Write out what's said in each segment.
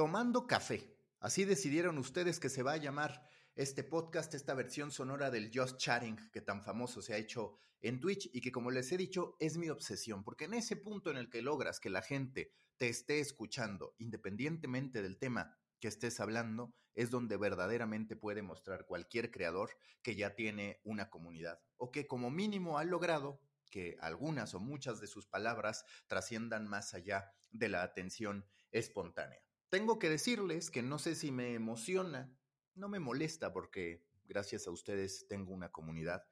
Tomando café. Así decidieron ustedes que se va a llamar este podcast, esta versión sonora del Just Chatting que tan famoso se ha hecho en Twitch y que como les he dicho es mi obsesión, porque en ese punto en el que logras que la gente te esté escuchando, independientemente del tema que estés hablando, es donde verdaderamente puede mostrar cualquier creador que ya tiene una comunidad o que como mínimo ha logrado que algunas o muchas de sus palabras trasciendan más allá de la atención espontánea. Tengo que decirles que no sé si me emociona, no me molesta porque gracias a ustedes tengo una comunidad,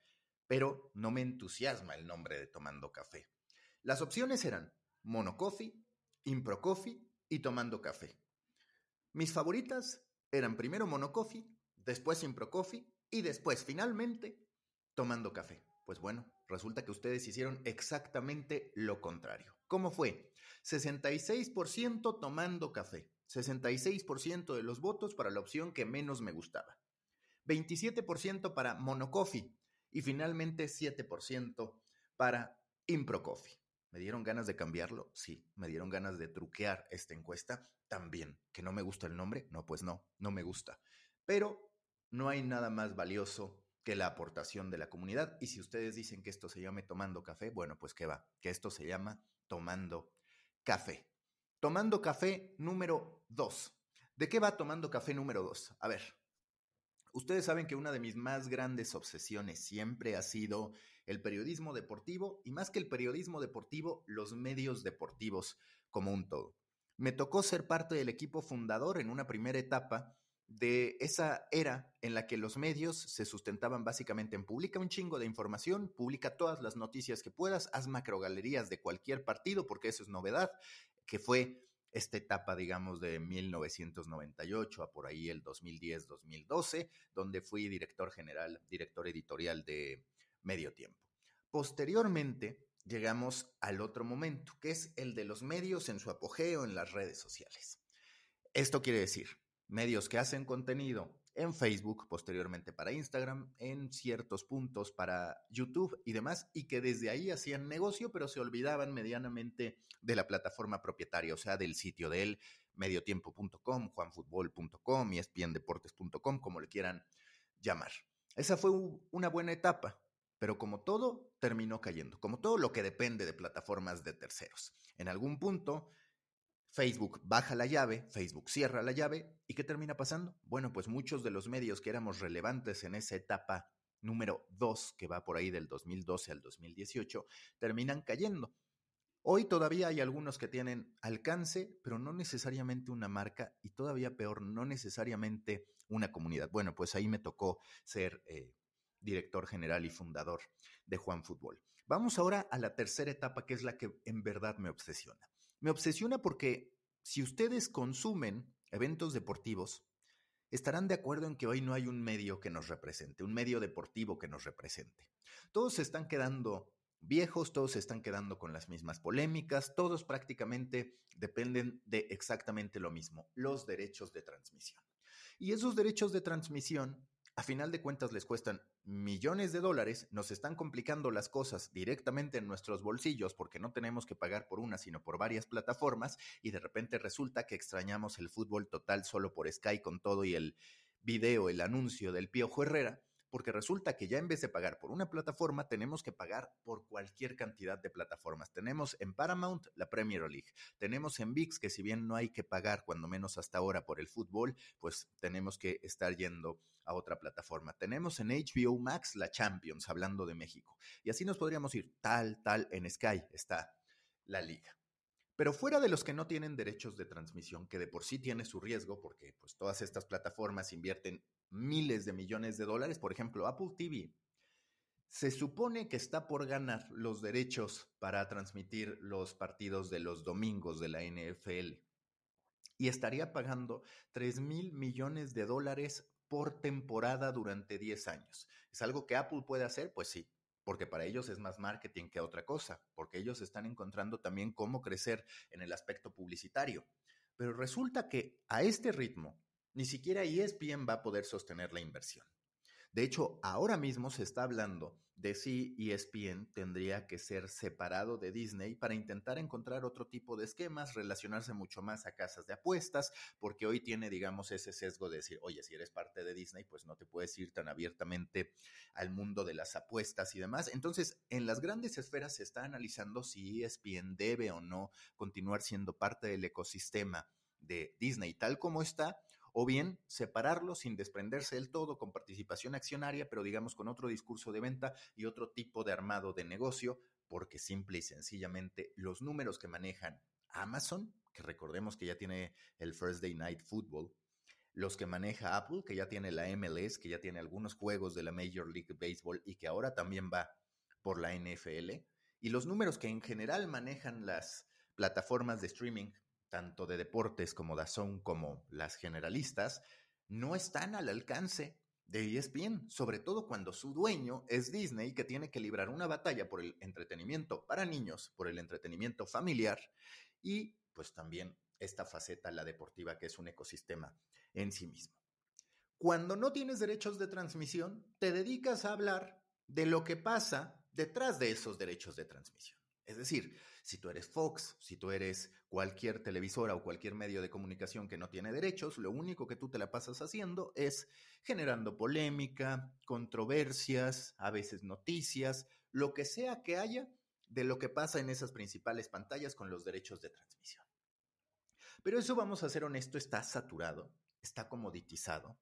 pero no me entusiasma el nombre de Tomando Café. Las opciones eran Mono Coffee, y Tomando Café. Mis favoritas eran primero Mono Coffee, después Impro Coffee y después finalmente Tomando Café. Pues bueno, resulta que ustedes hicieron exactamente lo contrario. ¿Cómo fue? 66% tomando café, 66% de los votos para la opción que menos me gustaba, 27% para Monocoffee y finalmente 7% para Impro Coffee. ¿Me dieron ganas de cambiarlo? Sí. ¿Me dieron ganas de truquear esta encuesta? También. ¿Que no me gusta el nombre? No, pues no, no me gusta. Pero no hay nada más valioso que la aportación de la comunidad. Y si ustedes dicen que esto se llame tomando café, bueno, pues que va, que esto se llama tomando café. Tomando café número dos. ¿De qué va tomando café número dos? A ver, ustedes saben que una de mis más grandes obsesiones siempre ha sido el periodismo deportivo y más que el periodismo deportivo, los medios deportivos como un todo. Me tocó ser parte del equipo fundador en una primera etapa de esa era en la que los medios se sustentaban básicamente en publica un chingo de información, publica todas las noticias que puedas, haz macrogalerías de cualquier partido, porque eso es novedad, que fue esta etapa, digamos, de 1998 a por ahí el 2010-2012, donde fui director general, director editorial de Medio Tiempo. Posteriormente, llegamos al otro momento, que es el de los medios en su apogeo en las redes sociales. Esto quiere decir, medios que hacen contenido en Facebook, posteriormente para Instagram, en ciertos puntos para YouTube y demás, y que desde ahí hacían negocio, pero se olvidaban medianamente de la plataforma propietaria, o sea, del sitio de él, mediotiempo.com, juanfutbol.com, y espiendeportes.com, como le quieran llamar. Esa fue una buena etapa, pero como todo, terminó cayendo, como todo lo que depende de plataformas de terceros. En algún punto, Facebook baja la llave, Facebook cierra la llave, ¿y qué termina pasando? Bueno, pues muchos de los medios que éramos relevantes en esa etapa número 2, que va por ahí del 2012 al 2018, terminan cayendo. Hoy todavía hay algunos que tienen alcance, pero no necesariamente una marca y todavía peor, no necesariamente una comunidad. Bueno, pues ahí me tocó ser eh, director general y fundador de Juan Fútbol. Vamos ahora a la tercera etapa, que es la que en verdad me obsesiona. Me obsesiona porque si ustedes consumen eventos deportivos, estarán de acuerdo en que hoy no hay un medio que nos represente, un medio deportivo que nos represente. Todos se están quedando viejos, todos se están quedando con las mismas polémicas, todos prácticamente dependen de exactamente lo mismo, los derechos de transmisión. Y esos derechos de transmisión a final de cuentas les cuestan millones de dólares, nos están complicando las cosas directamente en nuestros bolsillos porque no tenemos que pagar por una, sino por varias plataformas y de repente resulta que extrañamos el fútbol total solo por Sky con todo y el video, el anuncio del Piojo Herrera porque resulta que ya en vez de pagar por una plataforma, tenemos que pagar por cualquier cantidad de plataformas. Tenemos en Paramount la Premier League, tenemos en VIX, que si bien no hay que pagar, cuando menos hasta ahora, por el fútbol, pues tenemos que estar yendo a otra plataforma. Tenemos en HBO Max la Champions, hablando de México. Y así nos podríamos ir tal, tal, en Sky está la liga. Pero fuera de los que no tienen derechos de transmisión, que de por sí tiene su riesgo, porque pues todas estas plataformas invierten miles de millones de dólares. Por ejemplo, Apple TV se supone que está por ganar los derechos para transmitir los partidos de los domingos de la NFL y estaría pagando 3 mil millones de dólares por temporada durante 10 años. ¿Es algo que Apple puede hacer? Pues sí, porque para ellos es más marketing que otra cosa, porque ellos están encontrando también cómo crecer en el aspecto publicitario. Pero resulta que a este ritmo, ni siquiera ESPN va a poder sostener la inversión. De hecho, ahora mismo se está hablando de si ESPN tendría que ser separado de Disney para intentar encontrar otro tipo de esquemas, relacionarse mucho más a casas de apuestas, porque hoy tiene, digamos, ese sesgo de decir, oye, si eres parte de Disney, pues no te puedes ir tan abiertamente al mundo de las apuestas y demás. Entonces, en las grandes esferas se está analizando si ESPN debe o no continuar siendo parte del ecosistema de Disney tal como está o bien separarlo sin desprenderse del todo con participación accionaria, pero digamos con otro discurso de venta y otro tipo de armado de negocio, porque simple y sencillamente los números que manejan Amazon, que recordemos que ya tiene el First Day Night Football, los que maneja Apple, que ya tiene la MLS, que ya tiene algunos juegos de la Major League Baseball y que ahora también va por la NFL, y los números que en general manejan las plataformas de streaming tanto de deportes como DAZN como las generalistas, no están al alcance de ESPN, sobre todo cuando su dueño es Disney, que tiene que librar una batalla por el entretenimiento para niños, por el entretenimiento familiar y pues también esta faceta, la deportiva, que es un ecosistema en sí mismo. Cuando no tienes derechos de transmisión, te dedicas a hablar de lo que pasa detrás de esos derechos de transmisión. Es decir, si tú eres Fox, si tú eres cualquier televisora o cualquier medio de comunicación que no tiene derechos, lo único que tú te la pasas haciendo es generando polémica, controversias, a veces noticias, lo que sea que haya de lo que pasa en esas principales pantallas con los derechos de transmisión. Pero eso, vamos a ser honestos, está saturado, está comoditizado.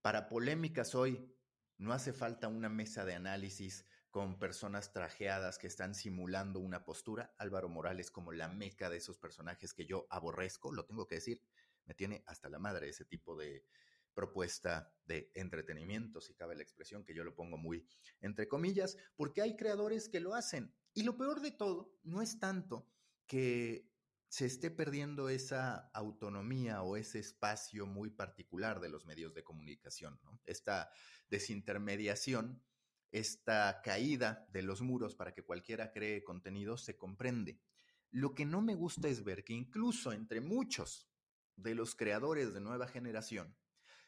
Para polémicas hoy no hace falta una mesa de análisis con personas trajeadas que están simulando una postura. Álvaro Morales como la meca de esos personajes que yo aborrezco, lo tengo que decir, me tiene hasta la madre ese tipo de propuesta de entretenimiento, si cabe la expresión, que yo lo pongo muy entre comillas, porque hay creadores que lo hacen. Y lo peor de todo no es tanto que se esté perdiendo esa autonomía o ese espacio muy particular de los medios de comunicación, esta desintermediación esta caída de los muros para que cualquiera cree contenido se comprende. Lo que no me gusta es ver que incluso entre muchos de los creadores de nueva generación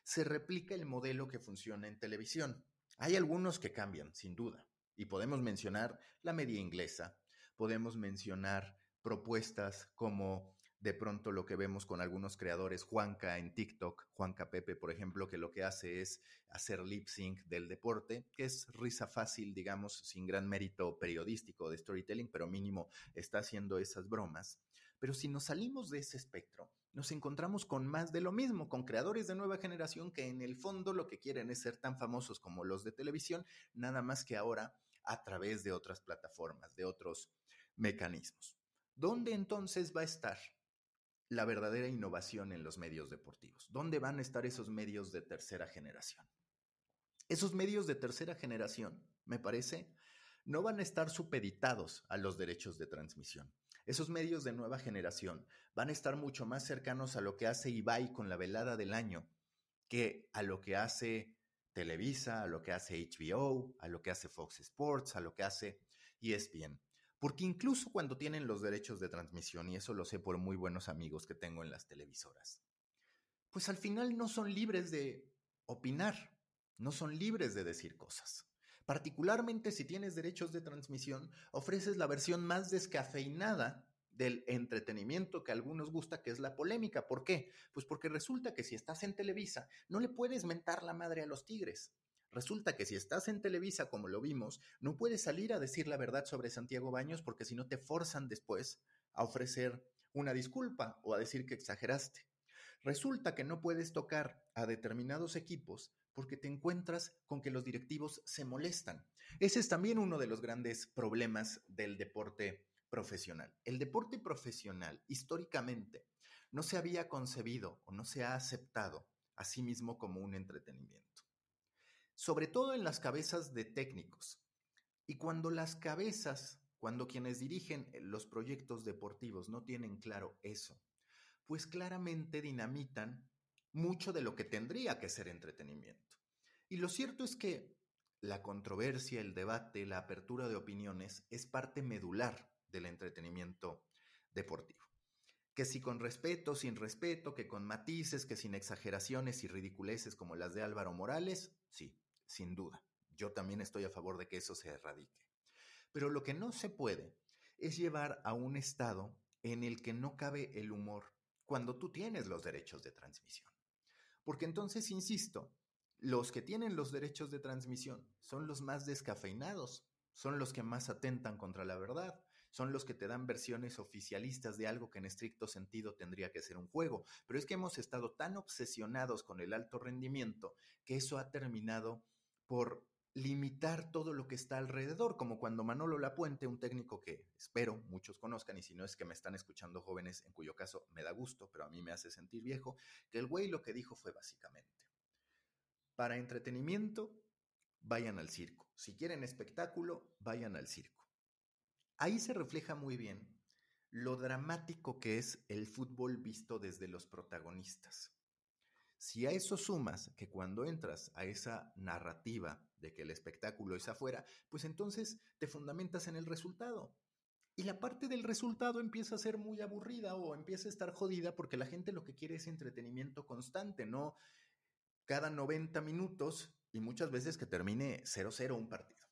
se replica el modelo que funciona en televisión. Hay algunos que cambian, sin duda, y podemos mencionar la media inglesa, podemos mencionar propuestas como de pronto lo que vemos con algunos creadores, Juanca en TikTok, Juanca Pepe, por ejemplo, que lo que hace es hacer lip sync del deporte, que es risa fácil, digamos, sin gran mérito periodístico de storytelling, pero mínimo está haciendo esas bromas. Pero si nos salimos de ese espectro, nos encontramos con más de lo mismo, con creadores de nueva generación que en el fondo lo que quieren es ser tan famosos como los de televisión, nada más que ahora a través de otras plataformas, de otros mecanismos. ¿Dónde entonces va a estar la verdadera innovación en los medios deportivos? ¿Dónde van a estar esos medios de tercera generación? Esos medios de tercera generación, me parece, no van a estar supeditados a los derechos de transmisión. Esos medios de nueva generación van a estar mucho más cercanos a lo que hace Ibai con la velada del año que a lo que hace Televisa, a lo que hace HBO, a lo que hace Fox Sports, a lo que hace ESPN. Porque incluso cuando tienen los derechos de transmisión, y eso lo sé por muy buenos amigos que tengo en las televisoras, pues al final no son libres de opinar, no son libres de decir cosas. Particularmente si tienes derechos de transmisión, ofreces la versión más descafeinada del entretenimiento que a algunos gusta, que es la polémica. ¿Por qué? Pues porque resulta que si estás en Televisa, no le puedes mentar la madre a los tigres. Resulta que si estás en Televisa, como lo vimos, no puedes salir a decir la verdad sobre Santiago Baños porque si no te forzan después a ofrecer una disculpa o a decir que exageraste. Resulta que no puedes tocar a determinados equipos porque te encuentras con que los directivos se molestan. Ese es también uno de los grandes problemas del deporte profesional. El deporte profesional, históricamente, no se había concebido o no se ha aceptado a sí mismo como un entretenimiento sobre todo en las cabezas de técnicos. Y cuando las cabezas, cuando quienes dirigen los proyectos deportivos no tienen claro eso, pues claramente dinamitan mucho de lo que tendría que ser entretenimiento. Y lo cierto es que la controversia, el debate, la apertura de opiniones es parte medular del entretenimiento deportivo. Que si con respeto, sin respeto, que con matices, que sin exageraciones y ridiculeces como las de Álvaro Morales, sí, sin duda. Yo también estoy a favor de que eso se erradique. Pero lo que no se puede es llevar a un estado en el que no cabe el humor cuando tú tienes los derechos de transmisión. Porque entonces, insisto, los que tienen los derechos de transmisión son los más descafeinados, son los que más atentan contra la verdad, son los que te dan versiones oficialistas de algo que en estricto sentido tendría que ser un juego. Pero es que hemos estado tan obsesionados con el alto rendimiento que eso ha terminado por limitar todo lo que está alrededor, como cuando Manolo Lapuente, un técnico que espero muchos conozcan, y si no es que me están escuchando jóvenes, en cuyo caso me da gusto, pero a mí me hace sentir viejo, que el güey lo que dijo fue básicamente, para entretenimiento, vayan al circo. Si quieren espectáculo, vayan al circo. Ahí se refleja muy bien lo dramático que es el fútbol visto desde los protagonistas. Si a eso sumas que cuando entras a esa narrativa de que el espectáculo es afuera, pues entonces te fundamentas en el resultado. Y la parte del resultado empieza a ser muy aburrida o empieza a estar jodida porque la gente lo que quiere es entretenimiento constante, no cada 90 minutos y muchas veces que termine 0-0 un partido.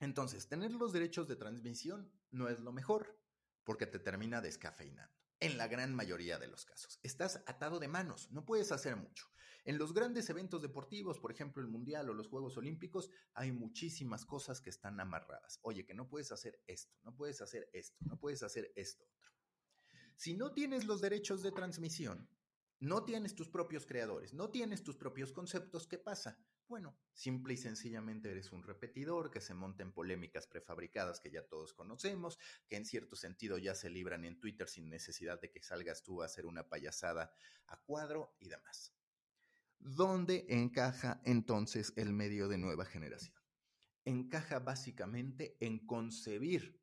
Entonces, tener los derechos de transmisión no es lo mejor porque te termina descafeinando en la gran mayoría de los casos. Estás atado de manos, no puedes hacer mucho. En los grandes eventos deportivos, por ejemplo el Mundial o los Juegos Olímpicos, hay muchísimas cosas que están amarradas. Oye, que no puedes hacer esto, no puedes hacer esto, no puedes hacer esto. Si no tienes los derechos de transmisión, no tienes tus propios creadores, no tienes tus propios conceptos, ¿qué pasa? Bueno, simple y sencillamente eres un repetidor que se monta en polémicas prefabricadas que ya todos conocemos, que en cierto sentido ya se libran en Twitter sin necesidad de que salgas tú a hacer una payasada a cuadro y demás. ¿Dónde encaja entonces el medio de nueva generación? Encaja básicamente en concebir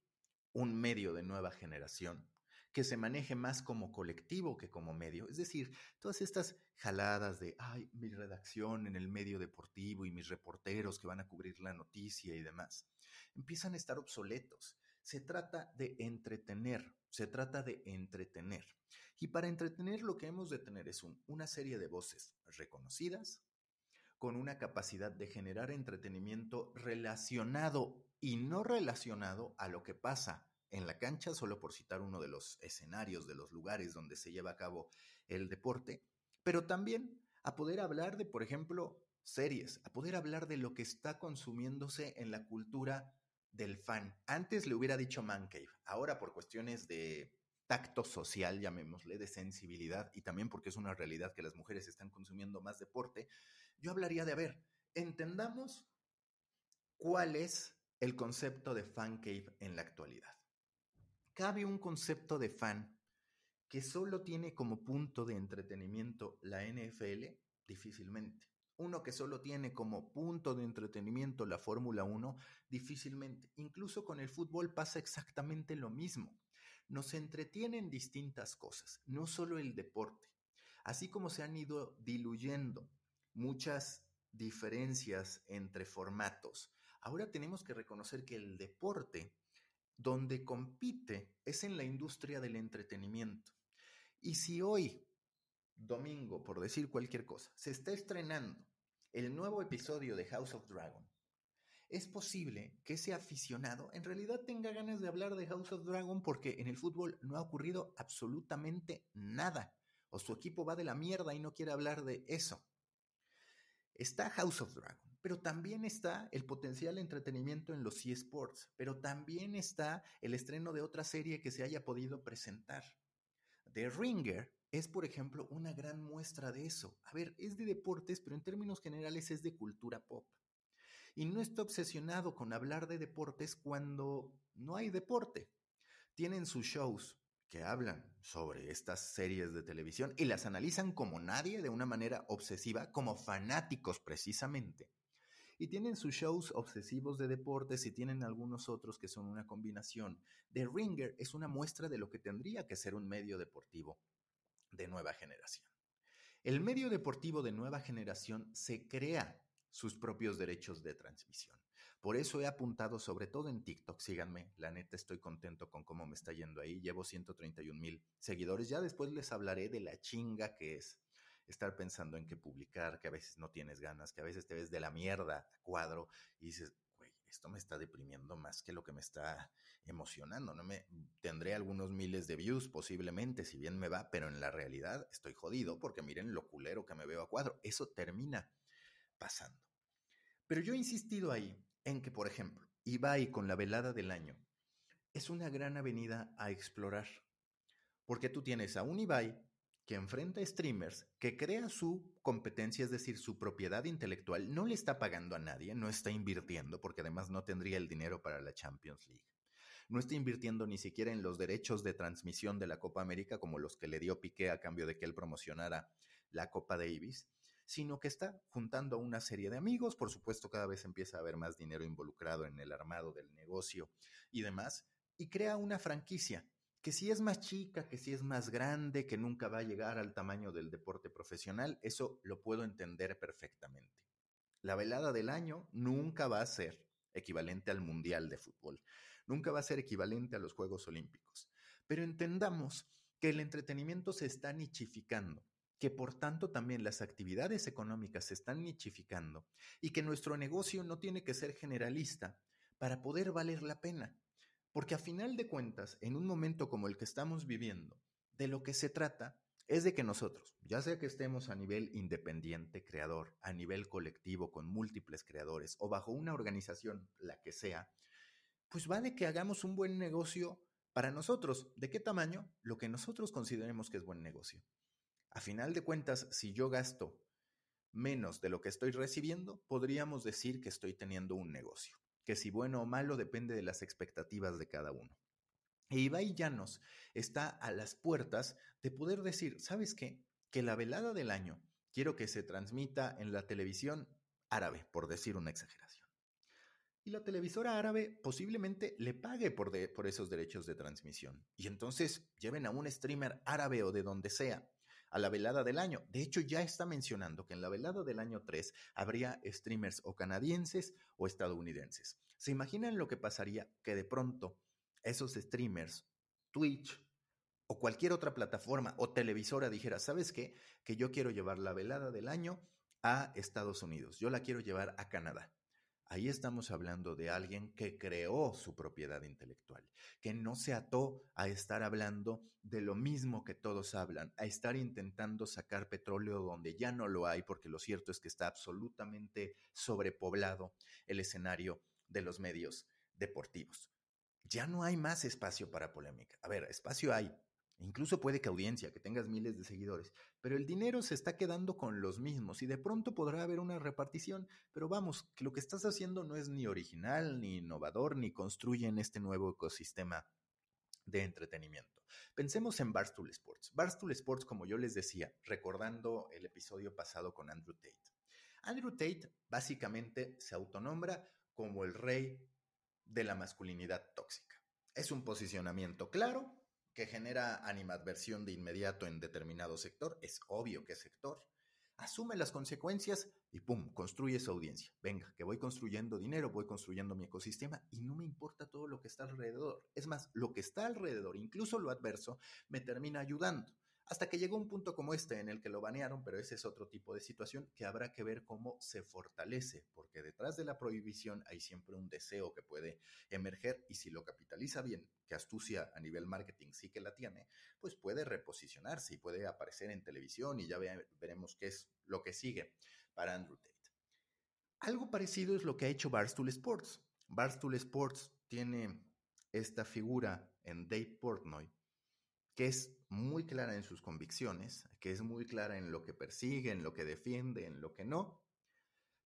un medio de nueva generación que se maneje más como colectivo que como medio. Es decir, todas estas jaladas de, ay, mi redacción en el medio deportivo y mis reporteros que van a cubrir la noticia y demás, empiezan a estar obsoletos. Se trata de entretener, se trata de entretener. Y para entretener lo que hemos de tener es una serie de voces reconocidas, con una capacidad de generar entretenimiento relacionado y no relacionado a lo que pasa en la cancha, solo por citar uno de los escenarios, de los lugares donde se lleva a cabo el deporte, pero también a poder hablar de, por ejemplo, series, a poder hablar de lo que está consumiéndose en la cultura del fan. Antes le hubiera dicho man cave, ahora por cuestiones de tacto social, llamémosle, de sensibilidad y también porque es una realidad que las mujeres están consumiendo más deporte, yo hablaría de, a ver, entendamos cuál es el concepto de fan cave en la actualidad. ¿Cabe un concepto de fan que solo tiene como punto de entretenimiento la NFL? Difícilmente. Uno que solo tiene como punto de entretenimiento la Fórmula 1, difícilmente. Incluso con el fútbol pasa exactamente lo mismo. Nos entretienen distintas cosas, no solo el deporte. Así como se han ido diluyendo muchas diferencias entre formatos, ahora tenemos que reconocer que el deporte donde compite es en la industria del entretenimiento. Y si hoy, domingo, por decir cualquier cosa, se está estrenando el nuevo episodio de House of Dragon, es posible que ese aficionado en realidad tenga ganas de hablar de House of Dragon porque en el fútbol no ha ocurrido absolutamente nada. O su equipo va de la mierda y no quiere hablar de eso. Está House of Dragon pero también está el potencial entretenimiento en los eSports, pero también está el estreno de otra serie que se haya podido presentar. The Ringer es, por ejemplo, una gran muestra de eso. A ver, es de deportes, pero en términos generales es de cultura pop. Y no está obsesionado con hablar de deportes cuando no hay deporte. Tienen sus shows que hablan sobre estas series de televisión y las analizan como nadie, de una manera obsesiva, como fanáticos precisamente y tienen sus shows obsesivos de deportes y tienen algunos otros que son una combinación. The Ringer es una muestra de lo que tendría que ser un medio deportivo de nueva generación. El medio deportivo de nueva generación se crea sus propios derechos de transmisión. Por eso he apuntado sobre todo en TikTok, síganme, la neta estoy contento con cómo me está yendo ahí, llevo 131 mil seguidores, ya después les hablaré de la chinga que es estar pensando en qué publicar, que a veces no tienes ganas, que a veces te ves de la mierda a cuadro y dices, güey, esto me está deprimiendo más que lo que me está emocionando. No me tendré algunos miles de views posiblemente, si bien me va, pero en la realidad estoy jodido porque miren lo culero que me veo a cuadro. Eso termina pasando. Pero yo he insistido ahí en que, por ejemplo, Ibai con la velada del año es una gran avenida a explorar. Porque tú tienes a un Ibai que enfrenta streamers, que crea su competencia, es decir, su propiedad intelectual, no le está pagando a nadie, no está invirtiendo, porque además no tendría el dinero para la Champions League. No está invirtiendo ni siquiera en los derechos de transmisión de la Copa América, como los que le dio Piqué a cambio de que él promocionara la Copa Davis, sino que está juntando a una serie de amigos. Por supuesto, cada vez empieza a haber más dinero involucrado en el armado del negocio y demás, y crea una franquicia que si es más chica, que si es más grande, que nunca va a llegar al tamaño del deporte profesional, eso lo puedo entender perfectamente. La velada del año nunca va a ser equivalente al Mundial de Fútbol, nunca va a ser equivalente a los Juegos Olímpicos, pero entendamos que el entretenimiento se está nichificando, que por tanto también las actividades económicas se están nichificando y que nuestro negocio no tiene que ser generalista para poder valer la pena. Porque a final de cuentas, en un momento como el que estamos viviendo, de lo que se trata es de que nosotros, ya sea que estemos a nivel independiente, creador, a nivel colectivo, con múltiples creadores o bajo una organización, la que sea, pues va de que hagamos un buen negocio para nosotros. ¿De qué tamaño? Lo que nosotros consideremos que es buen negocio. A final de cuentas, si yo gasto menos de lo que estoy recibiendo, podríamos decir que estoy teniendo un negocio que si bueno o malo depende de las expectativas de cada uno. E Ibai Llanos está a las puertas de poder decir, ¿sabes qué? Que la velada del año quiero que se transmita en la televisión árabe, por decir una exageración. Y la televisora árabe posiblemente le pague por, por esos derechos de transmisión. Y entonces lleven a un streamer árabe o de donde sea a la velada del año. De hecho, ya está mencionando que en la velada del año 3 habría streamers o canadienses o estadounidenses. ¿Se imaginan lo que pasaría que de pronto esos streamers, Twitch o cualquier otra plataforma o televisora dijera, ¿sabes qué? Que yo quiero llevar la velada del año a Estados Unidos, yo la quiero llevar a Canadá. Ahí estamos hablando de alguien que creó su propiedad intelectual, que no se ató a estar hablando de lo mismo que todos hablan, a estar intentando sacar petróleo donde ya no lo hay, porque lo cierto es que está absolutamente sobrepoblado el escenario de los medios deportivos. Ya no hay más espacio para polémica. A ver, espacio hay, Incluso puede que audiencia, que tengas miles de seguidores, pero el dinero se está quedando con los mismos y de pronto podrá haber una repartición, pero vamos, que lo que estás haciendo no es ni original, ni innovador, ni construye en este nuevo ecosistema de entretenimiento. Pensemos en Barstool Sports. Barstool Sports, como yo les decía, recordando el episodio pasado con Andrew Tate. Andrew Tate básicamente se autonombra como el rey de la masculinidad tóxica. Es un posicionamiento claro, que genera animadversión de inmediato en determinado sector, es obvio que sector, asume las consecuencias y ¡pum! construye su audiencia. Venga, que voy construyendo dinero, voy construyendo mi ecosistema y no me importa todo lo que está alrededor. Es más, lo que está alrededor, incluso lo adverso, me termina ayudando. Hasta que llegó un punto como este en el que lo banearon, pero ese es otro tipo de situación que habrá que ver cómo se fortalece, porque detrás de la prohibición hay siempre un deseo que puede emerger y si lo capitaliza bien, que astucia a nivel marketing sí que la tiene, pues puede reposicionarse y puede aparecer en televisión y ya veremos qué es lo que sigue para Andrew Tate. Algo parecido es lo que ha hecho Barstool Sports. Barstool Sports tiene esta figura en Dave Portnoy que es muy clara en sus convicciones, que es muy clara en lo que persigue, en lo que defiende, en lo que no,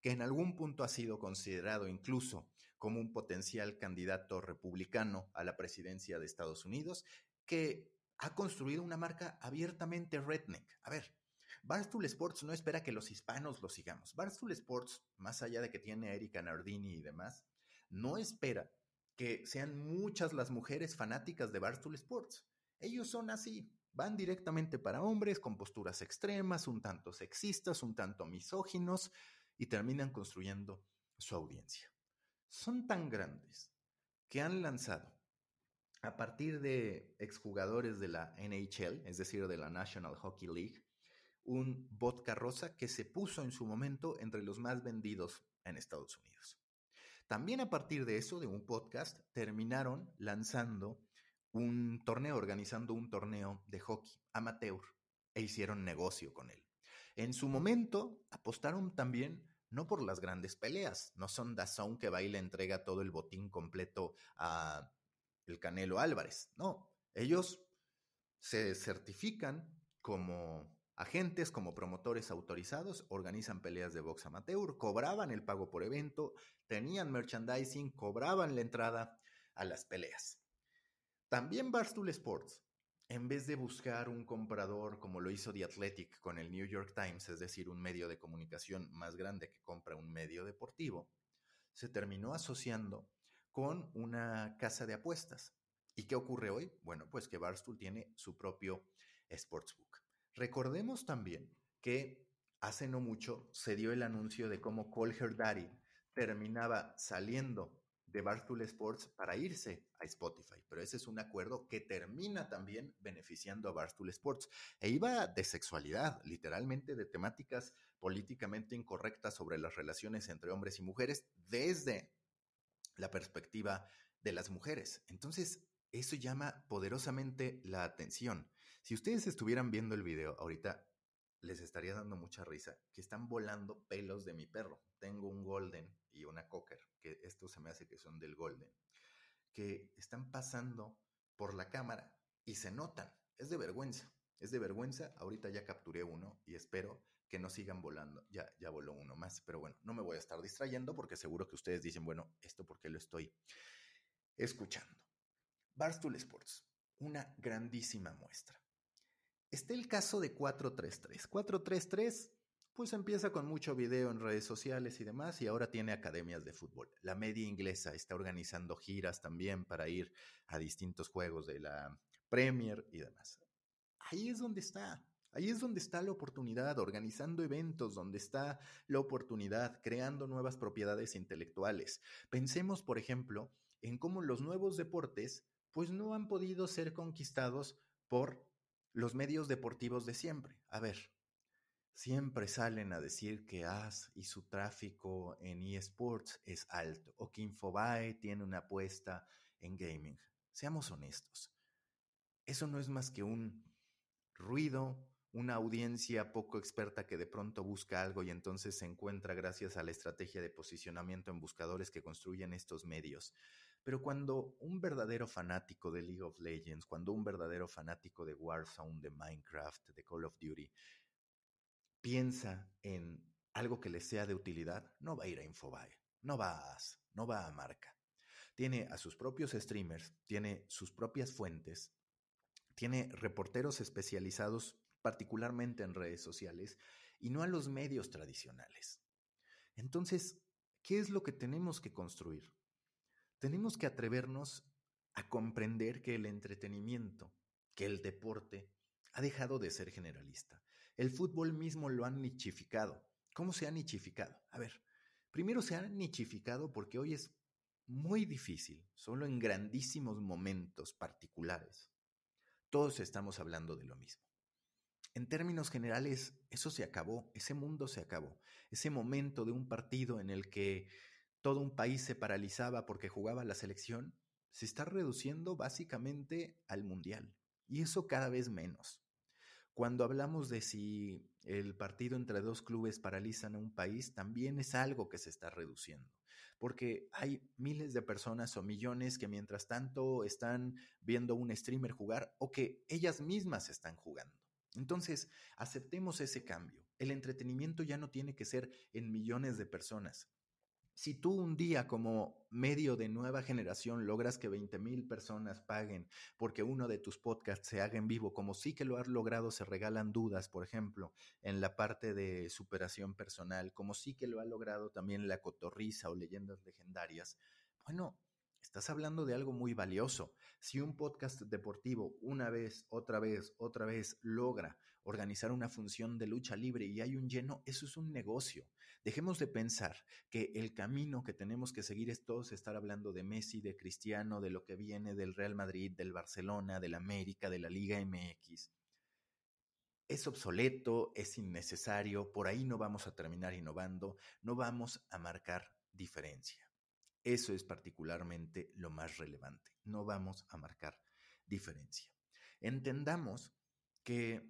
que en algún punto ha sido considerado incluso como un potencial candidato republicano a la presidencia de Estados Unidos, que ha construido una marca abiertamente redneck. A ver, Barstool Sports no espera que los hispanos lo sigamos. Barstool Sports, más allá de que tiene a Erika Nardini y demás, no espera que sean muchas las mujeres fanáticas de Barstool Sports. Ellos son así, van directamente para hombres con posturas extremas, un tanto sexistas, un tanto misóginos, y terminan construyendo su audiencia. Son tan grandes que han lanzado a partir de exjugadores de la NHL, es decir, de la National Hockey League, un vodka rosa que se puso en su momento entre los más vendidos en Estados Unidos. También a partir de eso, de un podcast, terminaron lanzando un torneo, organizando un torneo de hockey amateur e hicieron negocio con él. En su momento apostaron también no por las grandes peleas, no son Dazón que va y le entrega todo el botín completo a el Canelo Álvarez, no, ellos se certifican como agentes, como promotores autorizados, organizan peleas de box amateur, cobraban el pago por evento, tenían merchandising, cobraban la entrada a las peleas. También Barstool Sports, en vez de buscar un comprador como lo hizo The Athletic con el New York Times, es decir, un medio de comunicación más grande que compra un medio deportivo, se terminó asociando con una casa de apuestas. ¿Y qué ocurre hoy? Bueno, pues que Barstool tiene su propio sportsbook. Recordemos también que hace no mucho se dio el anuncio de cómo Colher Daddy terminaba saliendo de Barstool Sports para irse a Spotify, pero ese es un acuerdo que termina también beneficiando a Barstool Sports. E iba de sexualidad, literalmente de temáticas políticamente incorrectas sobre las relaciones entre hombres y mujeres desde la perspectiva de las mujeres. Entonces, eso llama poderosamente la atención. Si ustedes estuvieran viendo el video ahorita, les estaría dando mucha risa, que están volando pelos de mi perro. Tengo un golden y una cocker, que esto se me hace que son del golden, que están pasando por la cámara y se notan. Es de vergüenza, es de vergüenza. Ahorita ya capturé uno y espero que no sigan volando. Ya, ya voló uno más, pero bueno, no me voy a estar distrayendo porque seguro que ustedes dicen, bueno, esto porque lo estoy escuchando. Barstool Sports, una grandísima muestra. Está el caso de 433. 433 pues empieza con mucho video en redes sociales y demás y ahora tiene academias de fútbol. La media inglesa está organizando giras también para ir a distintos juegos de la Premier y demás. Ahí es donde está. Ahí es donde está la oportunidad, organizando eventos, donde está la oportunidad, creando nuevas propiedades intelectuales. Pensemos, por ejemplo, en cómo los nuevos deportes pues no han podido ser conquistados por los medios deportivos de siempre. A ver, siempre salen a decir que AS y su tráfico en eSports es alto o que Infobae tiene una apuesta en gaming. Seamos honestos. Eso no es más que un ruido, una audiencia poco experta que de pronto busca algo y entonces se encuentra gracias a la estrategia de posicionamiento en buscadores que construyen estos medios. Pero cuando un verdadero fanático de League of Legends, cuando un verdadero fanático de Warzone, de Minecraft, de Call of Duty, piensa en algo que le sea de utilidad, no va a ir a Infobae, no va a As, no va a Marca. Tiene a sus propios streamers, tiene sus propias fuentes, tiene reporteros especializados particularmente en redes sociales y no a los medios tradicionales. Entonces, ¿qué es lo que tenemos que construir? tenemos que atrevernos a comprender que el entretenimiento, que el deporte, ha dejado de ser generalista. El fútbol mismo lo han nichificado. ¿Cómo se ha nichificado? A ver, primero se ha nichificado porque hoy es muy difícil, solo en grandísimos momentos particulares. Todos estamos hablando de lo mismo. En términos generales, eso se acabó, ese mundo se acabó, ese momento de un partido en el que todo un país se paralizaba porque jugaba la selección, se está reduciendo básicamente al mundial. Y eso cada vez menos. Cuando hablamos de si el partido entre dos clubes paralizan a un país, también es algo que se está reduciendo, porque hay miles de personas o millones que mientras tanto están viendo un streamer jugar o que ellas mismas están jugando. Entonces, aceptemos ese cambio. El entretenimiento ya no tiene que ser en millones de personas. Si tú un día como medio de nueva generación logras que 20 mil personas paguen porque uno de tus podcasts se haga en vivo, como sí que lo has logrado, se regalan dudas, por ejemplo, en la parte de superación personal, como sí que lo ha logrado también la cotorriza o leyendas legendarias, bueno, Estás hablando de algo muy valioso. Si un podcast deportivo una vez, otra vez, otra vez logra organizar una función de lucha libre y hay un lleno, eso es un negocio. Dejemos de pensar que el camino que tenemos que seguir es todos estar hablando de Messi, de Cristiano, de lo que viene del Real Madrid, del Barcelona, del América, de la Liga MX. es obsoleto, es innecesario, por ahí no vamos a terminar innovando, no vamos a marcar diferencia. Eso es particularmente lo más relevante, no vamos a marcar diferencia. Entendamos que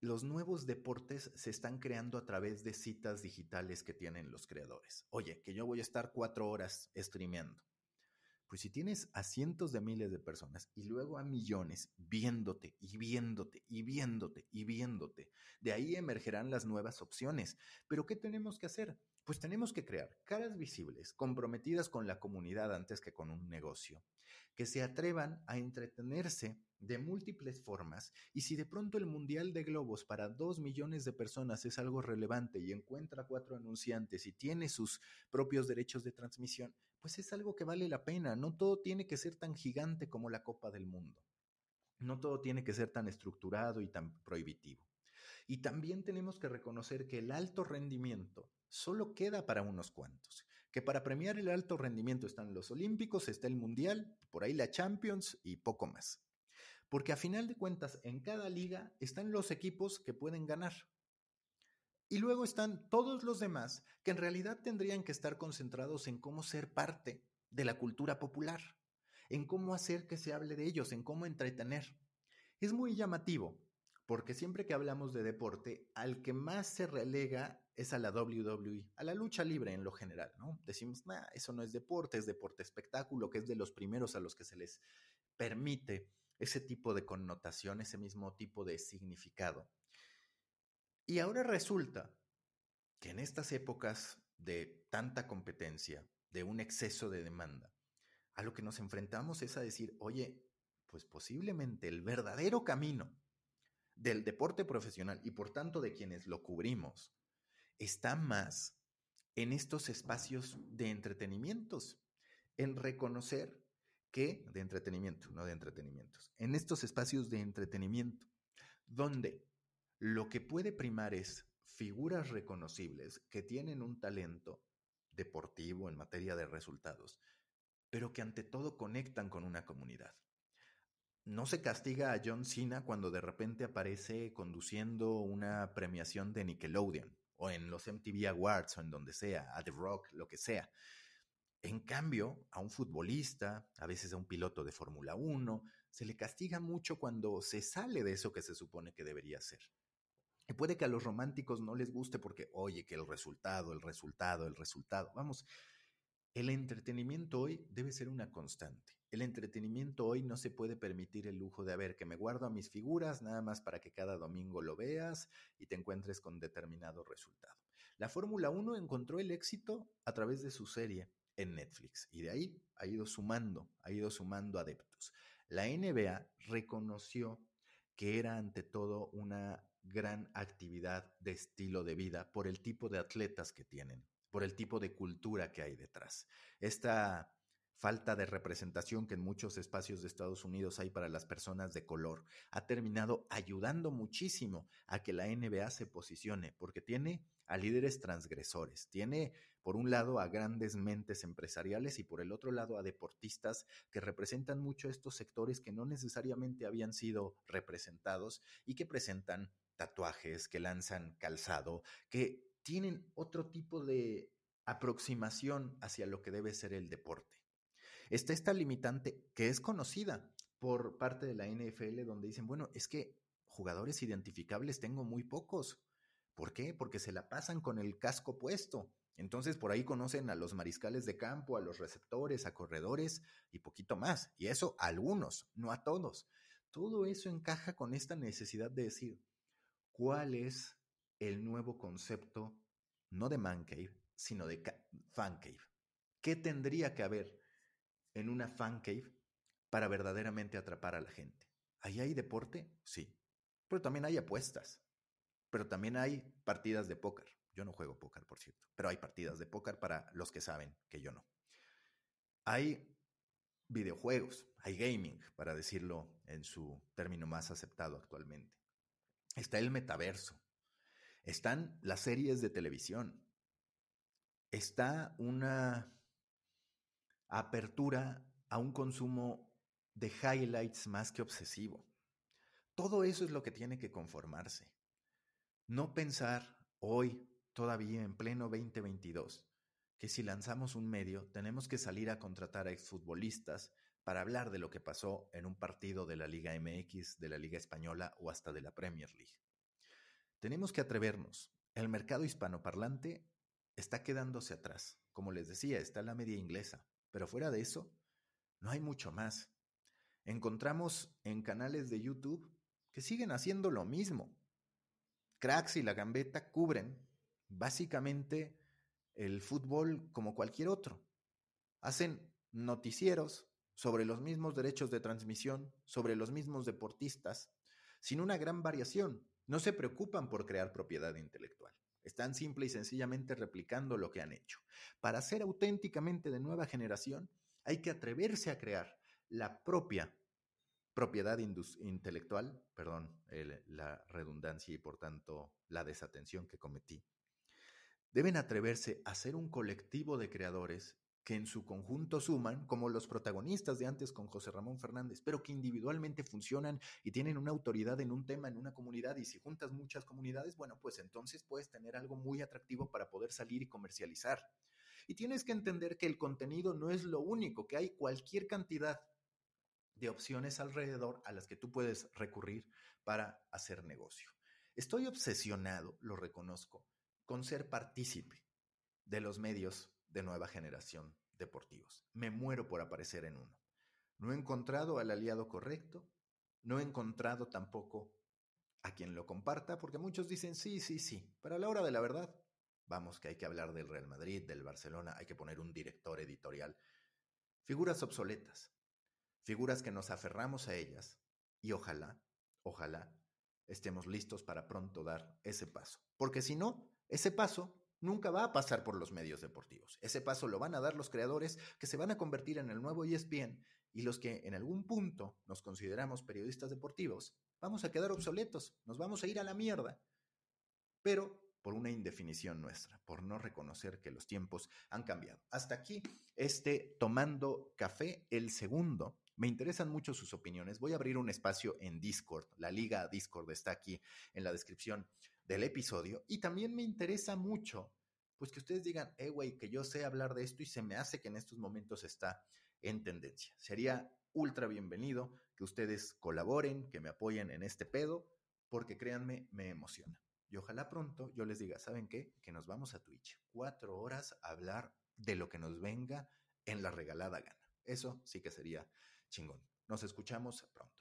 los nuevos deportes se están creando a través de citas digitales que tienen los creadores. Oye, que yo voy a estar cuatro horas streameando. Pues si tienes a cientos de miles de personas y luego a millones viéndote y viéndote y viéndote y viéndote, de ahí emergerán las nuevas opciones. Pero ¿qué tenemos que hacer? Pues tenemos que crear caras visibles, comprometidas con la comunidad antes que con un negocio, que se atrevan a entretenerse de múltiples formas y si de pronto el Mundial de Globos para dos millones de personas es algo relevante y encuentra cuatro anunciantes y tiene sus propios derechos de transmisión, pues es algo que vale la pena. No todo tiene que ser tan gigante como la Copa del Mundo. No todo tiene que ser tan estructurado y tan prohibitivo. Y también tenemos que reconocer que el alto rendimiento solo queda para unos cuantos que para premiar el alto rendimiento están los Olímpicos, está el Mundial, por ahí la Champions y poco más. Porque a final de cuentas, en cada liga están los equipos que pueden ganar. Y luego están todos los demás que en realidad tendrían que estar concentrados en cómo ser parte de la cultura popular, en cómo hacer que se hable de ellos, en cómo entretener. Es muy llamativo, porque siempre que hablamos de deporte, al que más se relega es a la WWE, a la lucha libre en lo general, ¿no? Decimos, nah, eso no es deporte, es deporte espectáculo, que es de los primeros a los que se les permite ese tipo de connotación, ese mismo tipo de significado. Y ahora resulta que en estas épocas de tanta competencia, de un exceso de demanda, a lo que nos enfrentamos es a decir, oye, pues posiblemente el verdadero camino del deporte profesional y por tanto de quienes lo cubrimos, está más en estos espacios de entretenimientos, en reconocer que, de entretenimiento, no de entretenimientos, en estos espacios de entretenimiento, donde lo que puede primar es figuras reconocibles que tienen un talento deportivo en materia de resultados, pero que ante todo conectan con una comunidad. No se castiga a John Cena cuando de repente aparece conduciendo una premiación de Nickelodeon o en los MTV Awards o en donde sea, a The Rock, lo que sea. En cambio, a un futbolista, a veces a un piloto de Fórmula 1, se le castiga mucho cuando se sale de eso que se supone que debería ser. Y puede que a los románticos no les guste porque, oye, que el resultado, el resultado, el resultado. Vamos, el entretenimiento hoy debe ser una constante. El entretenimiento hoy no se puede permitir el lujo de, a ver, que me guardo a mis figuras nada más para que cada domingo lo veas y te encuentres con determinado resultado. La Fórmula 1 encontró el éxito a través de su serie en Netflix y de ahí ha ido sumando, ha ido sumando adeptos. La NBA reconoció que era ante todo una gran actividad de estilo de vida por el tipo de atletas que tienen, por el tipo de cultura que hay detrás. Esta falta de representación que en muchos espacios de Estados Unidos hay para las personas de color, ha terminado ayudando muchísimo a que la NBA se posicione, porque tiene a líderes transgresores, tiene por un lado a grandes mentes empresariales y por el otro lado a deportistas que representan mucho estos sectores que no necesariamente habían sido representados y que presentan tatuajes, que lanzan calzado, que tienen otro tipo de aproximación hacia lo que debe ser el deporte. Está esta limitante que es conocida por parte de la NFL donde dicen, bueno, es que jugadores identificables tengo muy pocos. ¿Por qué? Porque se la pasan con el casco puesto. Entonces por ahí conocen a los mariscales de campo, a los receptores, a corredores y poquito más. Y eso a algunos, no a todos. Todo eso encaja con esta necesidad de decir, ¿cuál es el nuevo concepto, no de man cave, sino de fan cave? ¿Qué tendría que haber en una fan cave para verdaderamente atrapar a la gente. ¿Ahí hay deporte? Sí. Pero también hay apuestas. Pero también hay partidas de póker. Yo no juego póker, por cierto. Pero hay partidas de póker para los que saben que yo no. Hay videojuegos, hay gaming, para decirlo en su término más aceptado actualmente. Está el metaverso. Están las series de televisión. Está una apertura a un consumo de highlights más que obsesivo. Todo eso es lo que tiene que conformarse. No pensar hoy, todavía en pleno 2022, que si lanzamos un medio tenemos que salir a contratar a exfutbolistas para hablar de lo que pasó en un partido de la Liga MX, de la Liga Española o hasta de la Premier League. Tenemos que atrevernos. El mercado hispanoparlante está quedándose atrás. Como les decía, está la media inglesa, pero fuera de eso, no hay mucho más. Encontramos en canales de YouTube que siguen haciendo lo mismo. Cracks y la gambeta cubren básicamente el fútbol como cualquier otro. Hacen noticieros sobre los mismos derechos de transmisión, sobre los mismos deportistas, sin una gran variación. No se preocupan por crear propiedad intelectual. Están simple y sencillamente replicando lo que han hecho. Para ser auténticamente de nueva generación, hay que atreverse a crear la propia propiedad intelectual, perdón, la redundancia y por tanto la desatención que cometí. Deben atreverse a ser un colectivo de creadores que en su conjunto suman, como los protagonistas de antes con José Ramón Fernández, pero que individualmente funcionan y tienen una autoridad en un tema, en una comunidad, y si juntas muchas comunidades, bueno, pues entonces puedes tener algo muy atractivo para poder salir y comercializar. Y tienes que entender que el contenido no es lo único, que hay cualquier cantidad de opciones alrededor a las que tú puedes recurrir para hacer negocio. Estoy obsesionado, lo reconozco, con ser partícipe de los medios de nueva generación deportivos. Me muero por aparecer en uno. No he encontrado al aliado correcto, no he encontrado tampoco a quien lo comparta, porque muchos dicen sí, sí, sí, pero a la hora de la verdad, vamos que hay que hablar del Real Madrid, del Barcelona, hay que poner un director editorial. Figuras obsoletas, figuras que nos aferramos a ellas y ojalá, ojalá estemos listos para pronto dar ese paso. Porque si no, ese paso nunca va a pasar por los medios deportivos. Ese paso lo van a dar los creadores que se van a convertir en el nuevo ESPN y los que en algún punto nos consideramos periodistas deportivos, vamos a quedar obsoletos, nos vamos a ir a la mierda. Pero por una indefinición nuestra, por no reconocer que los tiempos han cambiado. Hasta aquí este Tomando Café, el segundo me interesan mucho sus opiniones. Voy a abrir un espacio en Discord. La liga Discord está aquí en la descripción del episodio. Y también me interesa mucho, pues que ustedes digan, eh, güey, que yo sé hablar de esto y se me hace que en estos momentos está en tendencia. Sería ultra bienvenido que ustedes colaboren, que me apoyen en este pedo, porque créanme, me emociona. Y ojalá pronto yo les diga, ¿saben qué? Que nos vamos a Twitch. Cuatro horas a hablar de lo que nos venga en la regalada gana. Eso sí que sería chingón. Nos escuchamos pronto.